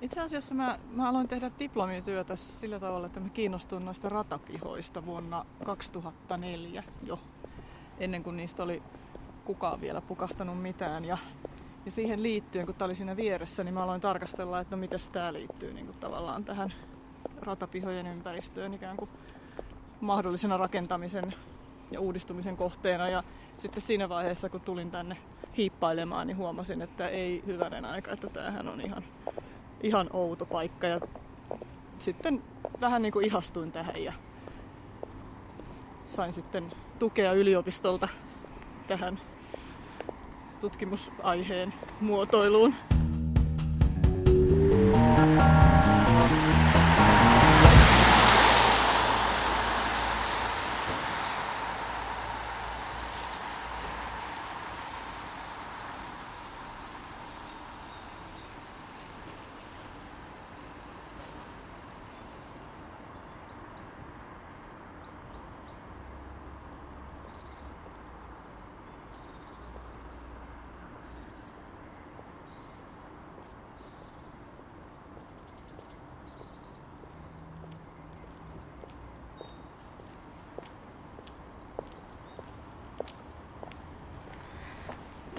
Itse asiassa mä, mä aloin tehdä diplomityötä sillä tavalla, että mä kiinnostuin noista ratapihoista vuonna 2004 jo, ennen kuin niistä oli kukaan vielä pukahtanut mitään. Ja, ja siihen liittyen, kun tämä oli siinä vieressä, niin mä aloin tarkastella, että no miten tämä liittyy niin kuin tavallaan tähän ratapihojen ympäristöön ikään kuin mahdollisena rakentamisen ja uudistumisen kohteena. Ja sitten siinä vaiheessa, kun tulin tänne hiippailemaan, niin huomasin, että ei hyvänen aika, että tämähän on ihan, ihan outo paikka. Ja sitten vähän niin kuin ihastuin tähän ja sain sitten tukea yliopistolta tähän tutkimusaiheen muotoiluun.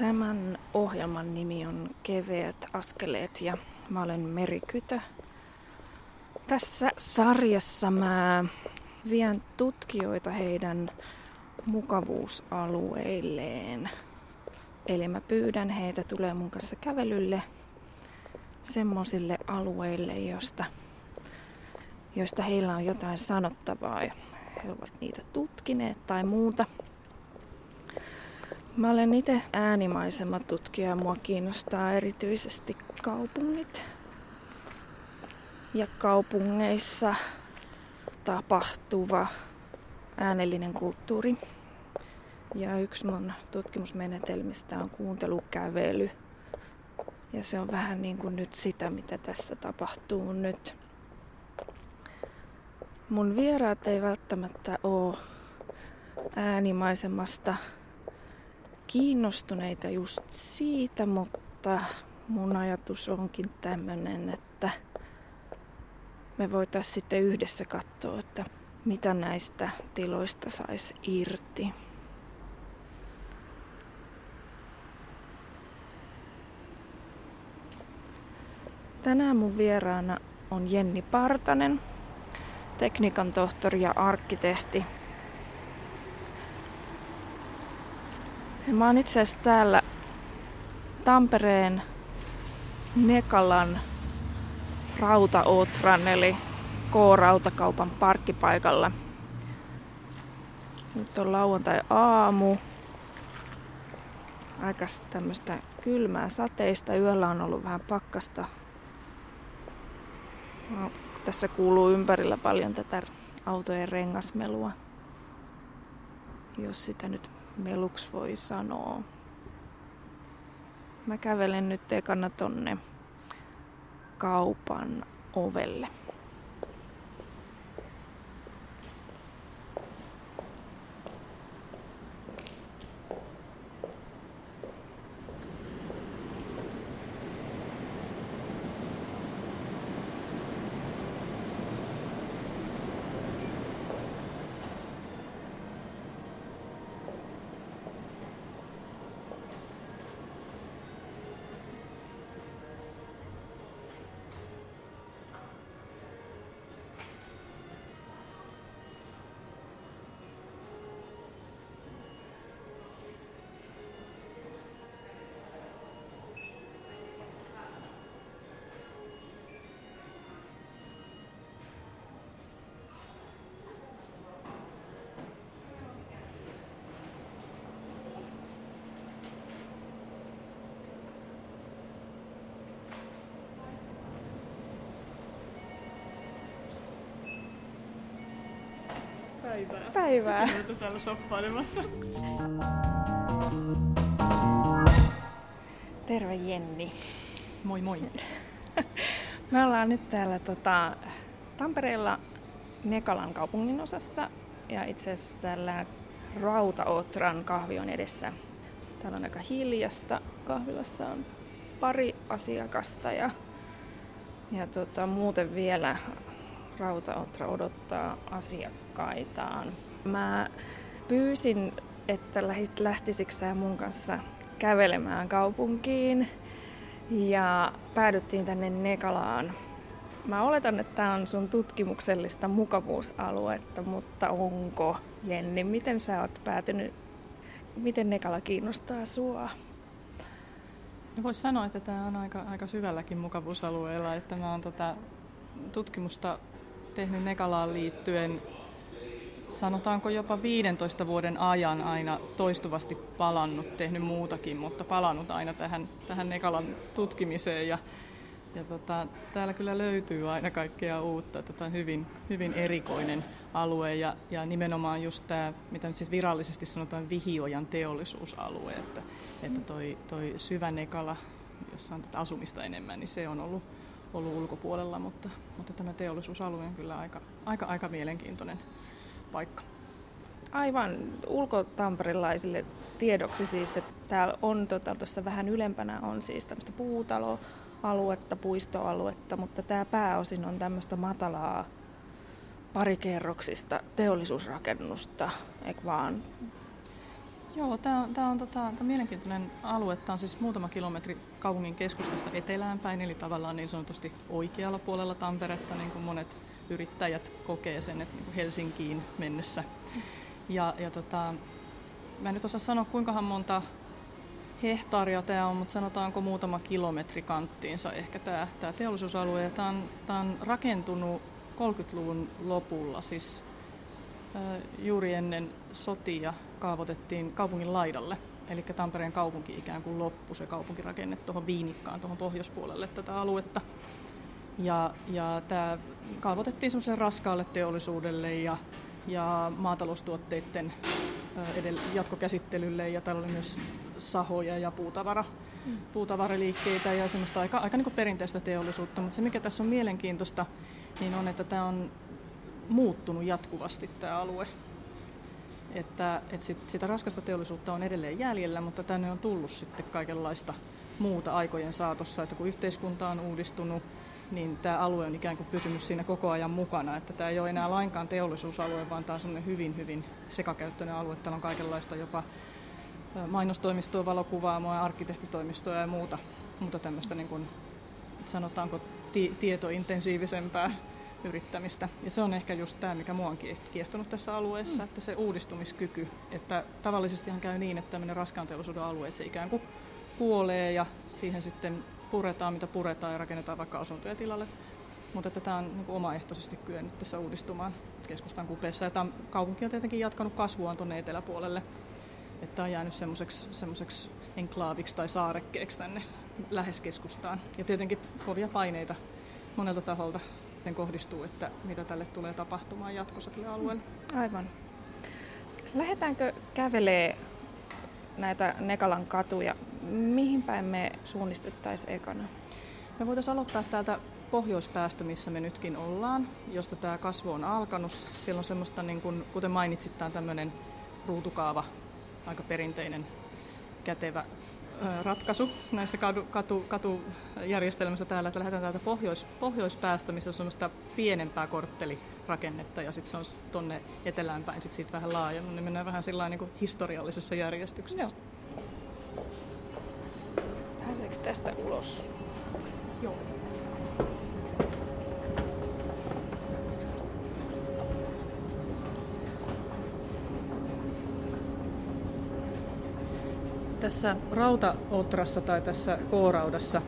Tämän ohjelman nimi on Keveät askeleet ja mä olen Merikytö. Tässä sarjassa mä vien tutkijoita heidän mukavuusalueilleen. Eli mä pyydän heitä tulee mun kanssa kävelylle semmoisille alueille, josta, joista heillä on jotain sanottavaa ja he ovat niitä tutkineet tai muuta. Mä olen itse äänimaisematutkija ja mua kiinnostaa erityisesti kaupungit. Ja kaupungeissa tapahtuva äänellinen kulttuuri. Ja yksi mun tutkimusmenetelmistä on kuuntelukävely. Ja se on vähän niin kuin nyt sitä, mitä tässä tapahtuu nyt. Mun vieraat ei välttämättä ole äänimaisemasta kiinnostuneita just siitä, mutta mun ajatus onkin tämmöinen, että me voitaisiin sitten yhdessä katsoa, että mitä näistä tiloista saisi irti. Tänään mun vieraana on Jenni Partanen, tekniikan tohtori ja arkkitehti Ja mä oon itse asiassa täällä Tampereen Nekalan Rautaotran eli K-rautakaupan parkkipaikalla. Nyt on lauantai-aamu. Aika tämmöistä kylmää sateista. Yöllä on ollut vähän pakkasta. No, tässä kuuluu ympärillä paljon tätä autojen rengasmelua. Jos sitä nyt meluksi voi sanoa. Mä kävelen nyt ekana tonne kaupan ovelle. Päivää. Päivää. Olette täällä shoppailemassa. Terve Jenni. Moi moi. Me ollaan nyt täällä tota, Tampereella Nekalan kaupungin osassa ja itse asiassa täällä Rautaotran kahvion edessä. Täällä on aika hiljasta. Kahvilassa on pari asiakasta ja Ja tota, muuten vielä Rautaotra odottaa asiakkaitaan. Mä pyysin, että lähtisikö sä mun kanssa kävelemään kaupunkiin ja päädyttiin tänne Nekalaan. Mä oletan, että tämä on sun tutkimuksellista mukavuusaluetta, mutta onko, Jenni, miten sä oot päätynyt, miten Nekala kiinnostaa sua? No voisi sanoa, että tämä on aika, aika syvälläkin mukavuusalueella, että mä oon tota tutkimusta tehnyt Nekalaan liittyen sanotaanko jopa 15 vuoden ajan aina toistuvasti palannut, tehnyt muutakin, mutta palannut aina tähän, tähän Nekalan tutkimiseen. Ja, ja tota, täällä kyllä löytyy aina kaikkea uutta. Tämä on hyvin, hyvin erikoinen alue ja, ja nimenomaan just tämä, mitä siis virallisesti sanotaan Vihiojan teollisuusalue, että, että toi, toi syvä Nekala, jossa on tätä asumista enemmän, niin se on ollut, ollut ulkopuolella, mutta, mutta tämä teollisuusalue on kyllä aika, aika, aika mielenkiintoinen paikka. Aivan ulkotamperilaisille tiedoksi siis, että täällä on tuossa tota, vähän ylempänä on siis tämmöistä puutaloaluetta, puistoaluetta, mutta tämä pääosin on tämmöistä matalaa parikerroksista teollisuusrakennusta, eikö vaan? Joo, tämä on, tää on, tota, tää on mielenkiintoinen alue. Tämä on siis muutama kilometri kaupungin keskustasta etelään päin, eli tavallaan niin sanotusti oikealla puolella Tamperetta, niin kuin monet yrittäjät kokee sen, että niin Helsinkiin mennessä. Ja, ja tota, mä en nyt osaa sanoa kuinkahan monta hehtaaria tämä on, mutta sanotaanko muutama kilometri kanttiinsa ehkä tämä, teollisuusalue. Tämä on, on rakentunut 30-luvun lopulla, siis juuri ennen sotia kaavoitettiin kaupungin laidalle. Eli Tampereen kaupunki ikään kuin loppui se kaupunkirakenne tuohon Viinikkaan, tuohon pohjoispuolelle tätä aluetta. Ja, ja tämä kaavoitettiin semmoiselle raskaalle teollisuudelle ja, ja maataloustuotteiden jatkokäsittelylle ja täällä oli myös sahoja ja puutavara, mm. puutavaraliikkeitä ja semmoista aika, aika niin perinteistä teollisuutta. Mutta se mikä tässä on mielenkiintoista, niin on, että tämä on muuttunut jatkuvasti tämä alue. Että, että sit, sitä raskasta teollisuutta on edelleen jäljellä, mutta tänne on tullut sitten kaikenlaista muuta aikojen saatossa, että kun yhteiskunta on uudistunut, niin tämä alue on ikään kuin pysynyt siinä koko ajan mukana. Että tämä ei ole enää lainkaan teollisuusalue, vaan tämä on semmoinen hyvin, hyvin sekakäyttöinen alue. Täällä on kaikenlaista jopa mainostoimistoa, valokuvaamoa, arkkitehtitoimistoa ja muuta, muuta tämmöistä niin kuin, sanotaanko ti- tietointensiivisempää yrittämistä. Ja se on ehkä just tämä, mikä mua on kiehtonut tässä alueessa, mm. että se uudistumiskyky, että tavallisestihan käy niin, että tämmöinen raskaan teollisuuden alue, että se ikään kuin kuolee ja siihen sitten puretaan, mitä puretaan ja rakennetaan vaikka asuntoja tilalle. Mutta että tämä on niin kuin omaehtoisesti kyennyt tässä uudistumaan keskustan kupeessa. Ja tämä kaupunki on tietenkin jatkanut kasvuaan tuonne eteläpuolelle. Että on jäänyt semmoiseksi enklaaviksi tai saarekkeeksi tänne lähes keskustaan. Ja tietenkin kovia paineita monelta taholta kohdistuu, että mitä tälle tulee tapahtumaan jatkossa tälle alueelle. Aivan. Lähdetäänkö kävelee näitä Nekalan katuja. Mihin päin me suunnistettaisiin ekana? Me voitaisiin aloittaa täältä pohjoispäästä, missä me nytkin ollaan, josta tämä kasvu on alkanut. Siellä on semmoista, niin kuin, kuten mainitsit, tämä on tämmöinen ruutukaava, aika perinteinen, kätevä ratkaisu näissä katu, katu, katujärjestelmissä täällä, että lähdetään täältä pohjois, pohjoispäästä, missä on semmoista pienempää korttelirakennetta ja sitten se on tuonne etelään päin sit siitä vähän laajennut, niin mennään vähän sillä niin historiallisessa järjestyksessä. Joo. Pääseekö tästä ulos? Joo. Tässä rautaotrassa tai tässä kooraudassa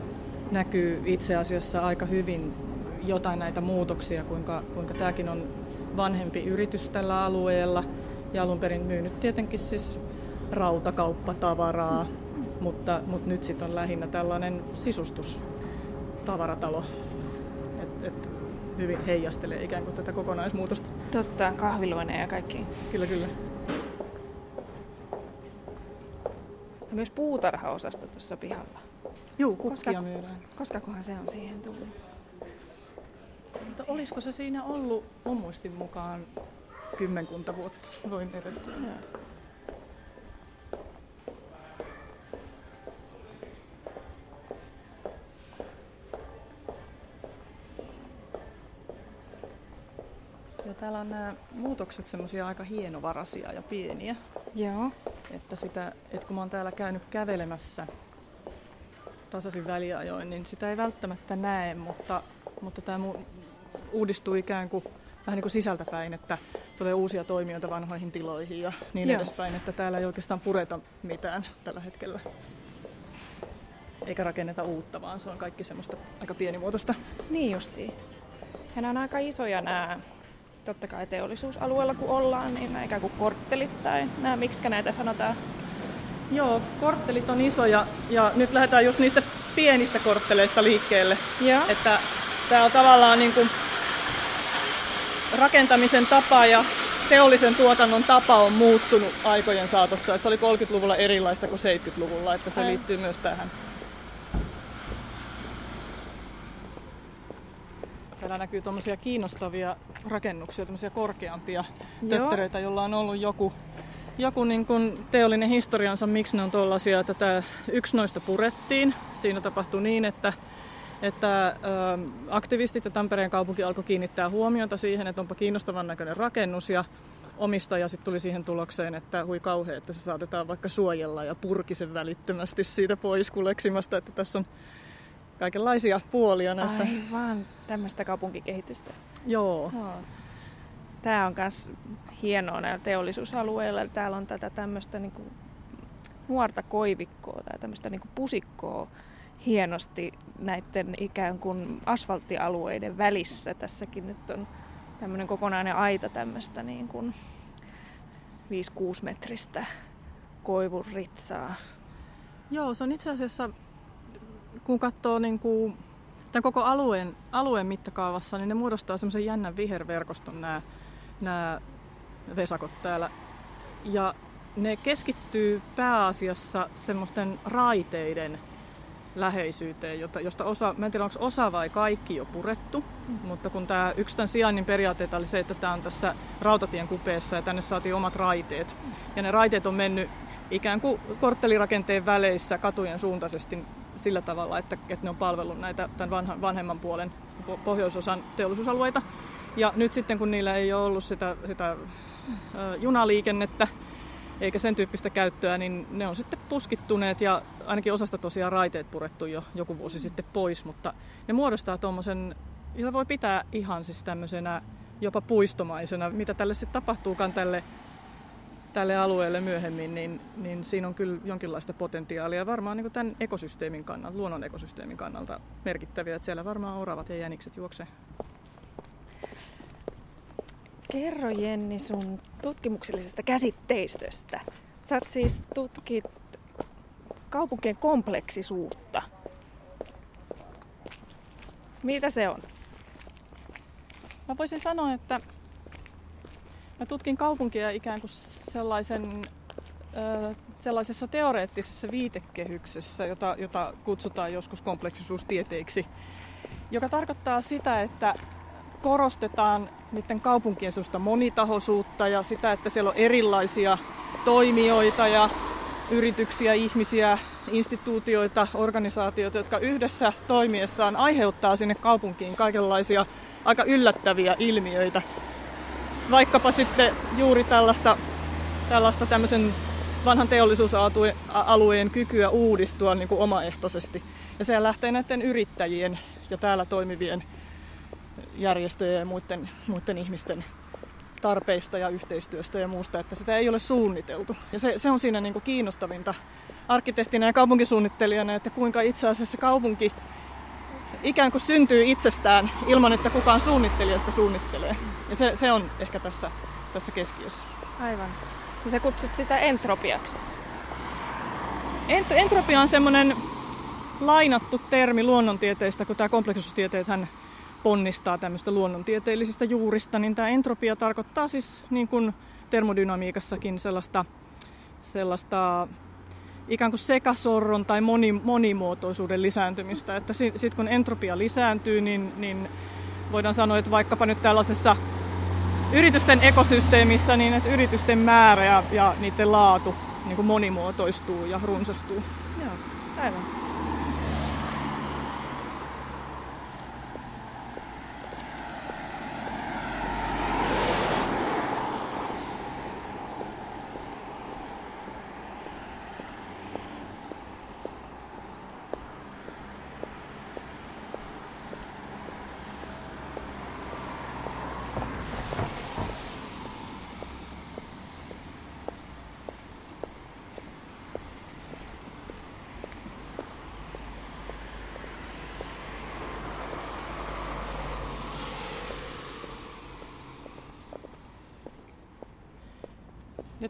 näkyy itse asiassa aika hyvin jotain näitä muutoksia, kuinka, kuinka tämäkin on vanhempi yritys tällä alueella ja alun perin myynyt tietenkin siis rautakauppatavaraa, mutta, mutta nyt sitten on lähinnä tällainen sisustustavaratalo, että et hyvin heijastelee ikään kuin tätä kokonaismuutosta. Totta, kahviluone ja kaikki. Kyllä, kyllä. myös puutarhaosasto tuossa pihalla. Juu, kukkia koska, myydään. Koskakohan se on siihen tullut? Mutta olisiko se siinä ollut mun muistin mukaan kymmenkunta vuotta? Voin erehtyä. Ja täällä on nämä muutokset semmoisia aika hienovarasia ja pieniä. Joo. Että, sitä, että kun mä oon täällä käynyt kävelemässä tasaisin väliajoin, niin sitä ei välttämättä näe, mutta, mutta tämä uudistuu ikään kuin vähän niin kuin sisältäpäin, että tulee uusia toimijoita vanhoihin tiloihin ja niin Joo. edespäin, että täällä ei oikeastaan pureta mitään tällä hetkellä. Eikä rakenneta uutta, vaan se on kaikki semmoista aika pienimuotoista. Niin justiin. Ja nämä on aika isoja nämä, totta kai teollisuusalueella kun ollaan, niin nämä ikään kuin korttelit tai nämä, miksi näitä sanotaan? Joo, korttelit on isoja ja nyt lähdetään just niistä pienistä kortteleista liikkeelle. Joo. Että tämä on tavallaan niin kuin rakentamisen tapa ja teollisen tuotannon tapa on muuttunut aikojen saatossa. Että se oli 30-luvulla erilaista kuin 70-luvulla, että se Ai. liittyy myös tähän. Täällä näkyy tuommoisia kiinnostavia rakennuksia, tämmöisiä korkeampia tötteröitä, joilla on ollut joku, joku niin kuin teollinen historiansa, miksi ne on tuollaisia, että tämä yksi noista purettiin. Siinä tapahtui niin, että että ö, aktivistit ja Tampereen kaupunki alkoi kiinnittää huomiota siihen, että onpa kiinnostavan näköinen rakennus ja omistaja sitten tuli siihen tulokseen, että hui kauhea, että se saatetaan vaikka suojella ja purki sen välittömästi siitä pois kuleksimasta, että tässä on kaikenlaisia puolia näissä. Aivan, tämmöistä kaupunkikehitystä. Joo. Joo. Tämä on myös hienoa näillä teollisuusalueilla. Täällä on tätä tämmöistä niinku nuorta koivikkoa tai tämmöistä niinku pusikkoa hienosti näiden ikään kuin asfalttialueiden välissä. Tässäkin nyt on tämmöinen kokonainen aita tämmöistä niin kuin 5-6 metristä koivun ritsaa. Joo, se on itse asiassa, kun katsoo niin kuin tämän koko alueen, alueen mittakaavassa, niin ne muodostaa semmoisen jännän viherverkoston nämä, nämä vesakot täällä. Ja ne keskittyy pääasiassa semmoisten raiteiden läheisyyteen, jota, josta osa, mä en tiedä onko osa vai kaikki jo purettu, mm. mutta kun tämä yksi tämän sijainnin periaatteita oli se, että tämä on tässä rautatien kupeessa ja tänne saatiin omat raiteet. Ja ne raiteet on mennyt ikään kuin korttelirakenteen väleissä katujen suuntaisesti sillä tavalla, että, että ne on palvellut näitä tämän vanhan, vanhemman puolen pohjoisosan teollisuusalueita. Ja nyt sitten kun niillä ei ole ollut sitä, sitä junaliikennettä, eikä sen tyyppistä käyttöä, niin ne on sitten puskittuneet ja ainakin osasta tosiaan raiteet purettu jo joku vuosi sitten pois, mutta ne muodostaa tuommoisen, jota voi pitää ihan siis tämmöisenä jopa puistomaisena, mitä tälle sitten tapahtuukaan tälle, tälle alueelle myöhemmin, niin, niin siinä on kyllä jonkinlaista potentiaalia varmaan niin tämän ekosysteemin kannalta, luonnon ekosysteemin kannalta merkittäviä, että siellä varmaan oravat ja jänikset juoksee. Kerro Jenni sun tutkimuksellisesta käsitteistöstä. Sä oot siis tutkit kaupunkien kompleksisuutta. Mitä se on? Mä voisin sanoa, että mä tutkin kaupunkia ikään kuin sellaisen, sellaisessa teoreettisessa viitekehyksessä, jota, jota kutsutaan joskus kompleksisuustieteiksi, joka tarkoittaa sitä, että korostetaan niiden kaupunkien monitahoisuutta ja sitä, että siellä on erilaisia toimijoita ja yrityksiä, ihmisiä, instituutioita, organisaatioita, jotka yhdessä toimiessaan aiheuttaa sinne kaupunkiin kaikenlaisia aika yllättäviä ilmiöitä. Vaikkapa sitten juuri tällaista, tällaista tämmöisen vanhan teollisuusalueen kykyä uudistua niin kuin omaehtoisesti. Ja se lähtee näiden yrittäjien ja täällä toimivien järjestöjen ja muiden, muiden ihmisten tarpeista ja yhteistyöstä ja muusta, että sitä ei ole suunniteltu. Ja se, se on siinä niin kuin kiinnostavinta arkkitehtinä ja kaupunkisuunnittelijana, että kuinka itse asiassa kaupunki ikään kuin syntyy itsestään ilman, että kukaan suunnittelijasta suunnittelee. Ja se, se on ehkä tässä, tässä keskiössä. Aivan. Ja sä kutsut sitä entropiaksi. Ent, entropia on semmoinen lainattu termi luonnontieteistä, kun tämä kompleksisuustieteet hän ponnistaa tämmöistä luonnontieteellisistä juurista, niin tämä entropia tarkoittaa siis niin kuin termodynamiikassakin sellaista, sellaista ikään kuin sekasorron tai moni, monimuotoisuuden lisääntymistä. Että sitten kun entropia lisääntyy, niin, niin voidaan sanoa, että vaikkapa nyt tällaisessa yritysten ekosysteemissä, niin että yritysten määrä ja, ja niiden laatu niin kuin monimuotoistuu ja runsastuu. Joo, aivan.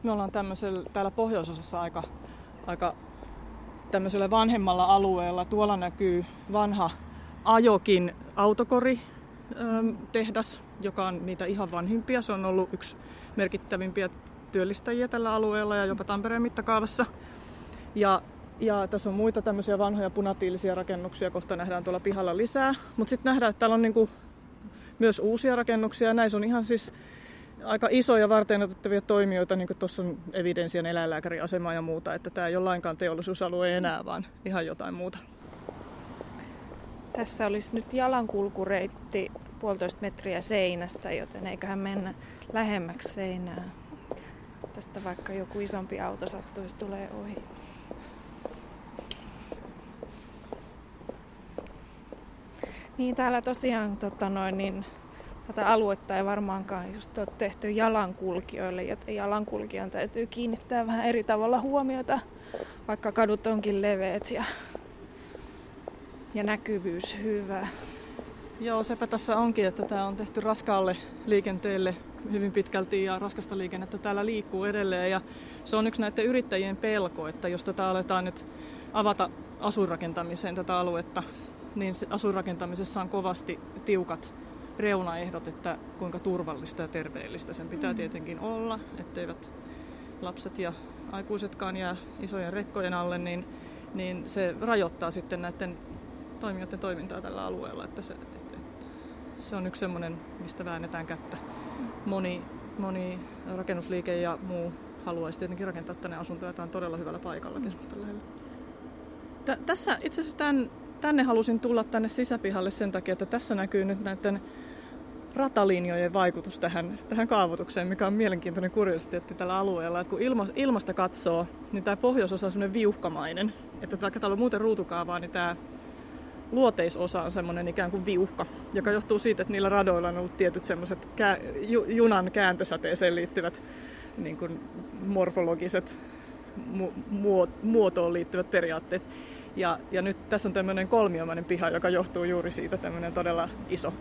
Me ollaan tämmöisellä, täällä pohjoisosassa aika, aika tämmöisellä vanhemmalla alueella. Tuolla näkyy vanha Ajokin autokori tehdas, joka on niitä ihan vanhimpia. Se on ollut yksi merkittävimpiä työllistäjiä tällä alueella ja jopa Tampereen mittakaavassa. Ja, ja tässä on muita tämmöisiä vanhoja punatiilisia rakennuksia, kohta nähdään tuolla pihalla lisää. Mutta sitten nähdään, että täällä on niinku myös uusia rakennuksia. Näissä on ihan siis aika isoja varten otettavia toimijoita, niin kuin tuossa on evidenssien eläinlääkäriasema ja muuta, että tämä ei ole lainkaan teollisuusalue enää, vaan ihan jotain muuta. Tässä olisi nyt jalankulkureitti puolitoista metriä seinästä, joten eiköhän mennä lähemmäksi seinää. Tästä vaikka joku isompi auto sattuisi tulee ohi. Niin täällä tosiaan tota noin, niin, tätä aluetta ei varmaankaan just ole tehty jalankulkijoille, joten jalankulkijan täytyy kiinnittää vähän eri tavalla huomiota, vaikka kadut onkin leveät ja, ja näkyvyys hyvä. Joo, sepä tässä onkin, että tämä on tehty raskaalle liikenteelle hyvin pitkälti ja raskasta liikennettä täällä liikkuu edelleen. Ja se on yksi näiden yrittäjien pelko, että jos tätä aletaan nyt avata asuinrakentamiseen tätä aluetta, niin asuinrakentamisessa on kovasti tiukat reunaehdot, että kuinka turvallista ja terveellistä sen pitää mm. tietenkin olla, etteivät lapset ja aikuisetkaan jää isojen rekkojen alle, niin, niin se rajoittaa sitten näiden toimijoiden toimintaa tällä alueella. Että se, se on yksi semmoinen, mistä väännetään kättä. Moni, moni rakennusliike ja muu haluaisi tietenkin rakentaa tänne asuntoja. Tämä on todella hyvällä paikalla keskustan lähellä. Tä, tässä itse asiassa tämän, tänne halusin tulla tänne sisäpihalle sen takia, että tässä näkyy nyt näiden ratalinjojen vaikutus tähän, tähän kaavoitukseen, mikä on mielenkiintoinen kuriositeetti tällä alueella. Että kun ilma, ilmasta katsoo, niin tämä pohjoisosa on semmoinen viuhkamainen. Että vaikka täällä on muuten ruutukaavaa, niin tämä luoteisosa on semmoinen ikään kuin viuhka, joka johtuu siitä, että niillä radoilla on ollut tietyt semmoiset kä- ju- junan kääntösäteeseen liittyvät niin kuin morfologiset mu- muotoon liittyvät periaatteet. Ja, ja nyt tässä on tämmöinen kolmiomainen piha, joka johtuu juuri siitä tämmöinen todella iso.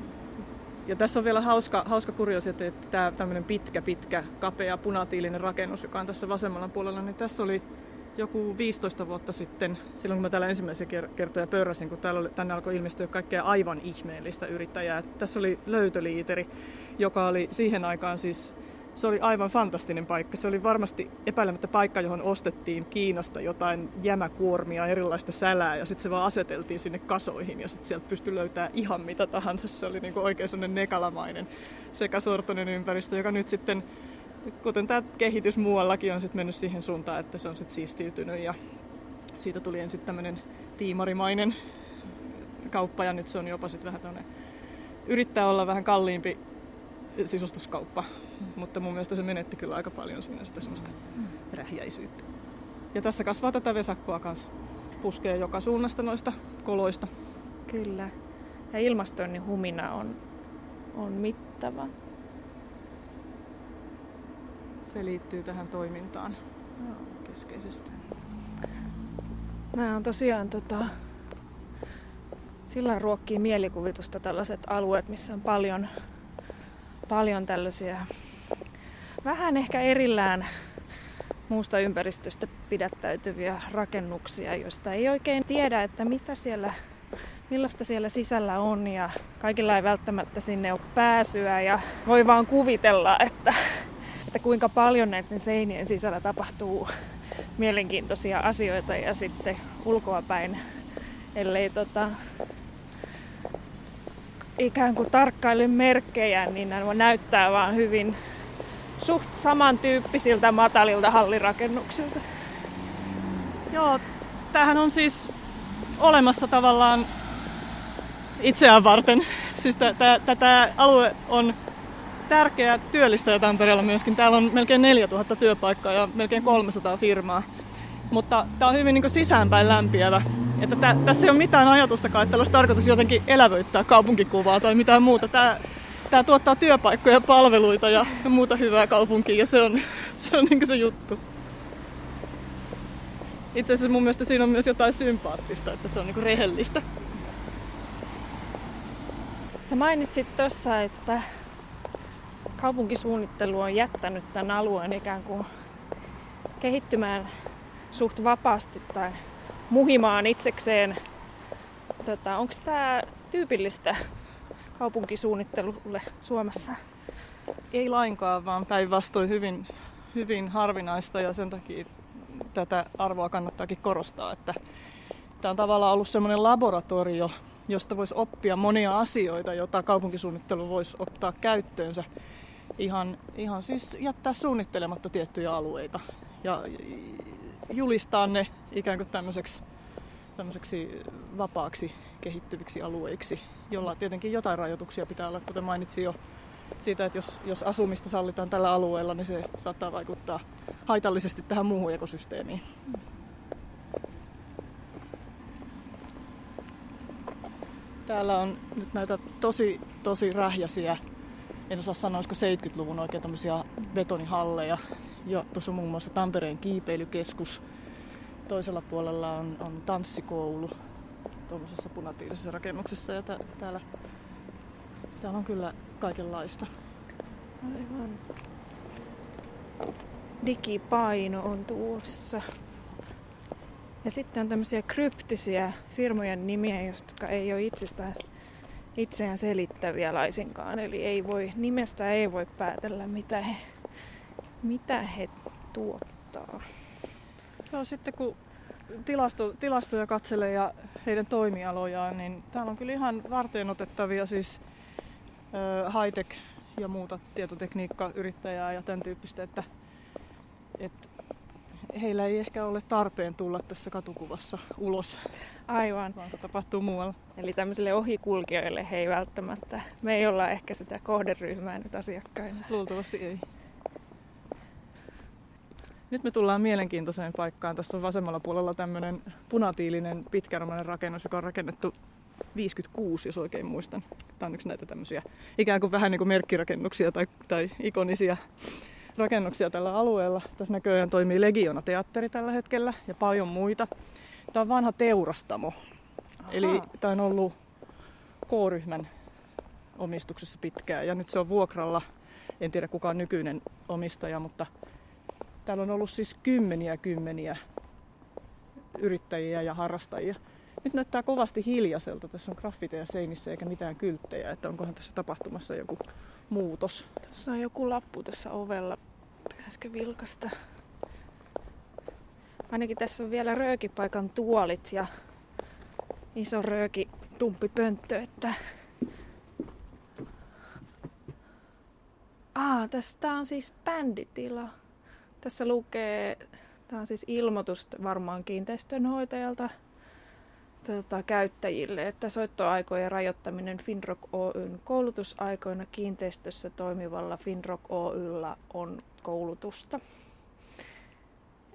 Ja tässä on vielä hauska, hauska kuriositeetti, että tämä tämmöinen pitkä, pitkä, kapea, punatiilinen rakennus, joka on tässä vasemmalla puolella, niin tässä oli joku 15 vuotta sitten, silloin kun mä täällä ensimmäisiä kertoja pörräsin, kun täällä oli, tänne alkoi ilmestyä kaikkea aivan ihmeellistä yrittäjää. Tässä oli löytöliiteri, joka oli siihen aikaan siis se oli aivan fantastinen paikka. Se oli varmasti epäilemättä paikka, johon ostettiin Kiinasta jotain jämäkuormia, erilaista sälää ja sitten se vaan aseteltiin sinne kasoihin ja sitten sieltä pystyi löytämään ihan mitä tahansa. Se oli niinku oikein sellainen nekalamainen sekasortoinen ympäristö, joka nyt sitten kuten tämä kehitys muuallakin on sitten mennyt siihen suuntaan, että se on sitten siistiytynyt ja siitä tuli ensin tämmöinen tiimarimainen kauppa ja nyt se on jopa sitten vähän tämmöinen, yrittää olla vähän kalliimpi sisustuskauppa, mutta mun mielestä se menetti kyllä aika paljon siinä sitä semmoista rähjäisyyttä. Ja tässä kasvaa tätä vesakkoa kanssa, puskee joka suunnasta noista koloista. Kyllä. Ja ilmastoinnin humina on, on mittava se liittyy tähän toimintaan keskeisesti. Nämä on tosiaan tota, sillä ruokkii mielikuvitusta tällaiset alueet, missä on paljon, paljon tällaisia vähän ehkä erillään muusta ympäristöstä pidättäytyviä rakennuksia, joista ei oikein tiedä, että mitä siellä, millaista siellä sisällä on ja kaikilla ei välttämättä sinne ole pääsyä. Ja voi vaan kuvitella, että että kuinka paljon näiden seinien sisällä tapahtuu mielenkiintoisia asioita ja sitten ulkoapäin, ellei tota, ikään kuin tarkkaile merkkejä, niin nämä näyttää vaan hyvin suht samantyyppisiltä matalilta hallirakennuksilta. Joo, tämähän on siis olemassa tavallaan itseään varten. Siis tämä alue on tärkeä työllistäjä Tampereella myöskin. Täällä on melkein 4000 työpaikkaa ja melkein 300 firmaa. Mutta tämä on hyvin niin sisäänpäin lämpiävä. Että tä, tässä ei ole mitään ajatustakaan, että olisi tarkoitus jotenkin elävöittää kaupunkikuvaa tai mitään muuta. Tämä, tämä tuottaa työpaikkoja, palveluita ja, ja muuta hyvää kaupunkiin ja se on se, on niin se juttu. Itse asiassa mun mielestä siinä on myös jotain sympaattista, että se on niin rehellistä. Sä mainitsit tuossa, että kaupunkisuunnittelu on jättänyt tämän alueen ikään kuin kehittymään suht vapaasti tai muhimaan itsekseen. Tota, Onko tämä tyypillistä kaupunkisuunnittelulle Suomessa? Ei lainkaan, vaan päinvastoin hyvin, hyvin harvinaista ja sen takia tätä arvoa kannattaakin korostaa, että tämä on tavallaan ollut semmoinen laboratorio, josta voisi oppia monia asioita, joita kaupunkisuunnittelu voisi ottaa käyttöönsä. Ihan, ihan siis jättää suunnittelematta tiettyjä alueita ja julistaa ne ikään kuin tämmöiseksi, tämmöiseksi vapaaksi kehittyviksi alueiksi, jolla tietenkin jotain rajoituksia pitää olla, kuten mainitsin jo siitä, että jos, jos asumista sallitaan tällä alueella, niin se saattaa vaikuttaa haitallisesti tähän muuhun ekosysteemiin. Täällä on nyt näitä tosi, tosi rähjäisiä, en osaa sanoa, olisiko 70-luvun oikein tämmöisiä betonihalleja. Ja tuossa on muun muassa Tampereen kiipeilykeskus. Toisella puolella on, on tanssikoulu tuollaisessa punatiilisessa rakennuksessa. Ja t- täällä, täällä on kyllä kaikenlaista. Aivan. Digipaino on tuossa. Ja sitten on tämmöisiä kryptisiä firmojen nimiä, jotka ei ole itsestään itseään selittäviä laisinkaan. Eli ei voi, nimestä ei voi päätellä, mitä he, mitä he tuottaa. Joo, sitten kun tilasto, tilastoja katselee ja heidän toimialojaan, niin täällä on kyllä ihan varteen otettavia siis high-tech ja muuta tietotekniikkayrittäjää ja tämän tyyppistä, että, että heillä ei ehkä ole tarpeen tulla tässä katukuvassa ulos. Aivan. Vaan se tapahtuu muualla. Eli tämmöisille ohikulkijoille he ei välttämättä, me ei olla ehkä sitä kohderyhmää nyt asiakkaina. Luultavasti ei. Nyt me tullaan mielenkiintoiseen paikkaan. Tässä on vasemmalla puolella tämmöinen punatiilinen pitkäromainen rakennus, joka on rakennettu 56, jos oikein muistan. Tämä on yksi näitä tämmöisiä ikään kuin vähän niin kuin merkkirakennuksia tai, tai ikonisia rakennuksia tällä alueella. Tässä näköjään toimii Legiona teatteri tällä hetkellä ja paljon muita. Tämä on vanha teurastamo. Aha. Eli tämä on ollut K-ryhmän omistuksessa pitkään ja nyt se on vuokralla. En tiedä kuka on nykyinen omistaja, mutta täällä on ollut siis kymmeniä kymmeniä yrittäjiä ja harrastajia. Nyt näyttää kovasti hiljaiselta. Tässä on graffiteja seinissä eikä mitään kylttejä, että onkohan tässä tapahtumassa joku muutos. Tässä on joku lappu tässä ovella. Pitäisikö vilkasta? Ainakin tässä on vielä röökipaikan tuolit ja iso rööki pönttö, että... Aa, tästä on siis bänditila. Tässä lukee, tämä on siis ilmoitus varmaan kiinteistönhoitajalta tota, käyttäjille, että soittoaikojen rajoittaminen Finrock Oyn koulutusaikoina kiinteistössä toimivalla Finrock Oyllä on koulutusta.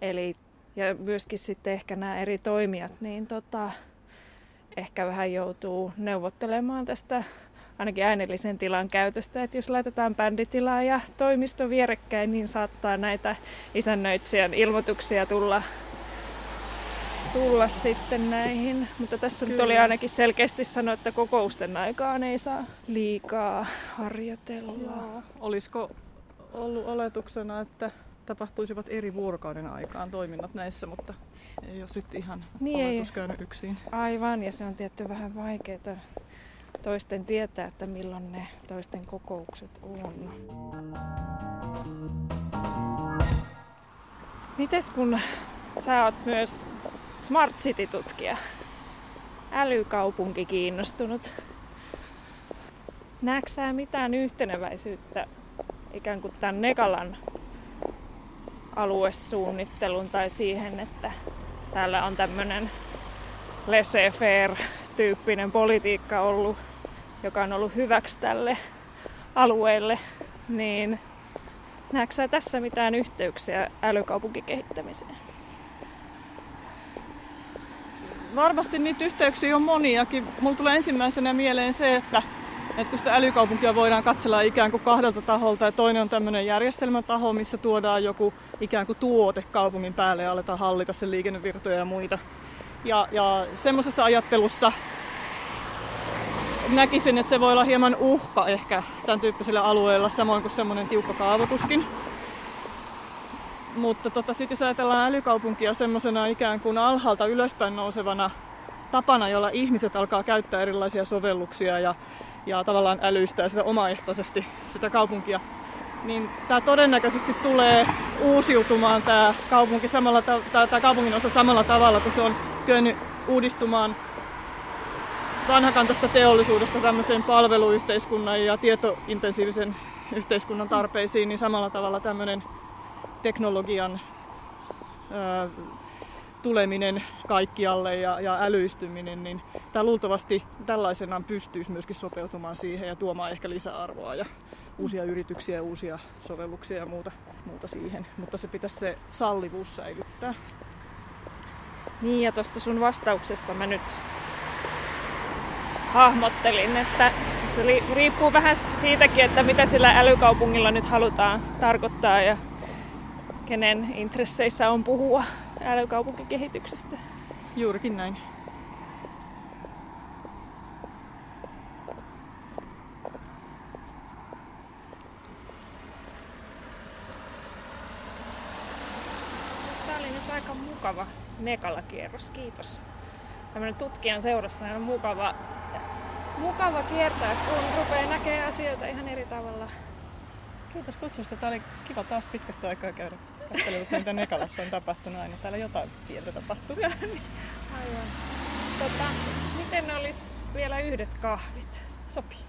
Eli ja myöskin sitten ehkä nämä eri toimijat, niin tota, ehkä vähän joutuu neuvottelemaan tästä ainakin äänellisen tilan käytöstä, että jos laitetaan bänditilaa ja toimisto vierekkäin, niin saattaa näitä isännöitsijän ilmoituksia tulla tulla sitten näihin. Mutta tässä Kyllä. nyt oli ainakin selkeästi sanoa, että kokousten aikaan ei saa liikaa harjoitella. Joo. Olisiko ollut oletuksena, että tapahtuisivat eri vuorokauden aikaan toiminnat näissä, mutta ei ole sitten ihan niin oletus käynyt yksin. Aivan, ja se on tietty vähän vaikeaa toisten tietää, että milloin ne toisten kokoukset on. Mites kun sä oot myös Smart City-tutkija, älykaupunki kiinnostunut. Näetkö sä mitään yhteneväisyyttä ikään kuin tämän Nekalan aluesuunnittelun tai siihen, että täällä on tämmöinen laissez-faire tyyppinen politiikka ollut, joka on ollut hyväksi tälle alueelle, niin näetkö sä tässä mitään yhteyksiä älykaupunkikehittämiseen? varmasti niitä yhteyksiä on moniakin. Mulla tulee ensimmäisenä mieleen se, että, että kun sitä älykaupunkia voidaan katsella ikään kuin kahdelta taholta ja toinen on tämmöinen järjestelmätaho, missä tuodaan joku ikään kuin tuote kaupungin päälle ja aletaan hallita sen liikennevirtoja ja muita. Ja, ja semmoisessa ajattelussa näkisin, että se voi olla hieman uhka ehkä tämän tyyppisellä alueella, samoin kuin semmoinen tiukka kaavoituskin. mutta tota, sitten jos ajatellaan älykaupunkia semmoisena ikään kuin alhaalta ylöspäin nousevana tapana, jolla ihmiset alkaa käyttää erilaisia sovelluksia ja, ja tavallaan älystää sitä omaehtoisesti sitä kaupunkia, niin tämä todennäköisesti tulee uusiutumaan tämä kaupunki samalla, tämä kaupungin osa samalla tavalla, kun se on kyennyt uudistumaan vanhakantaista teollisuudesta tämmöiseen palveluyhteiskunnan ja tietointensiivisen yhteiskunnan tarpeisiin, niin samalla tavalla tämmöinen teknologian ö, tuleminen kaikkialle ja, ja älyistyminen, niin tämä luultavasti tällaisenaan pystyisi myöskin sopeutumaan siihen ja tuomaan ehkä lisäarvoa ja uusia yrityksiä uusia sovelluksia ja muuta, muuta siihen. Mutta se pitäisi se sallivuus säilyttää. Niin ja tuosta sun vastauksesta mä nyt hahmottelin, että se riippuu vähän siitäkin, että mitä sillä älykaupungilla nyt halutaan tarkoittaa ja kenen intresseissä on puhua älykaupunkikehityksestä. Juurikin näin. Tämä oli nyt aika mukava mekala kierros, kiitos. Tämmöinen tutkijan seurassa on mukava, mukava kiertää, kun rupeaa näkemään asioita ihan eri tavalla. Kiitos kutsusta. Tämä oli kiva taas pitkästä aikaa käydä katselemassa, mitä Nekalassa on tapahtunut aina. Täällä jotain pientä tapahtuu. Aivan. Tota, miten olisi vielä yhdet kahvit? Sopii.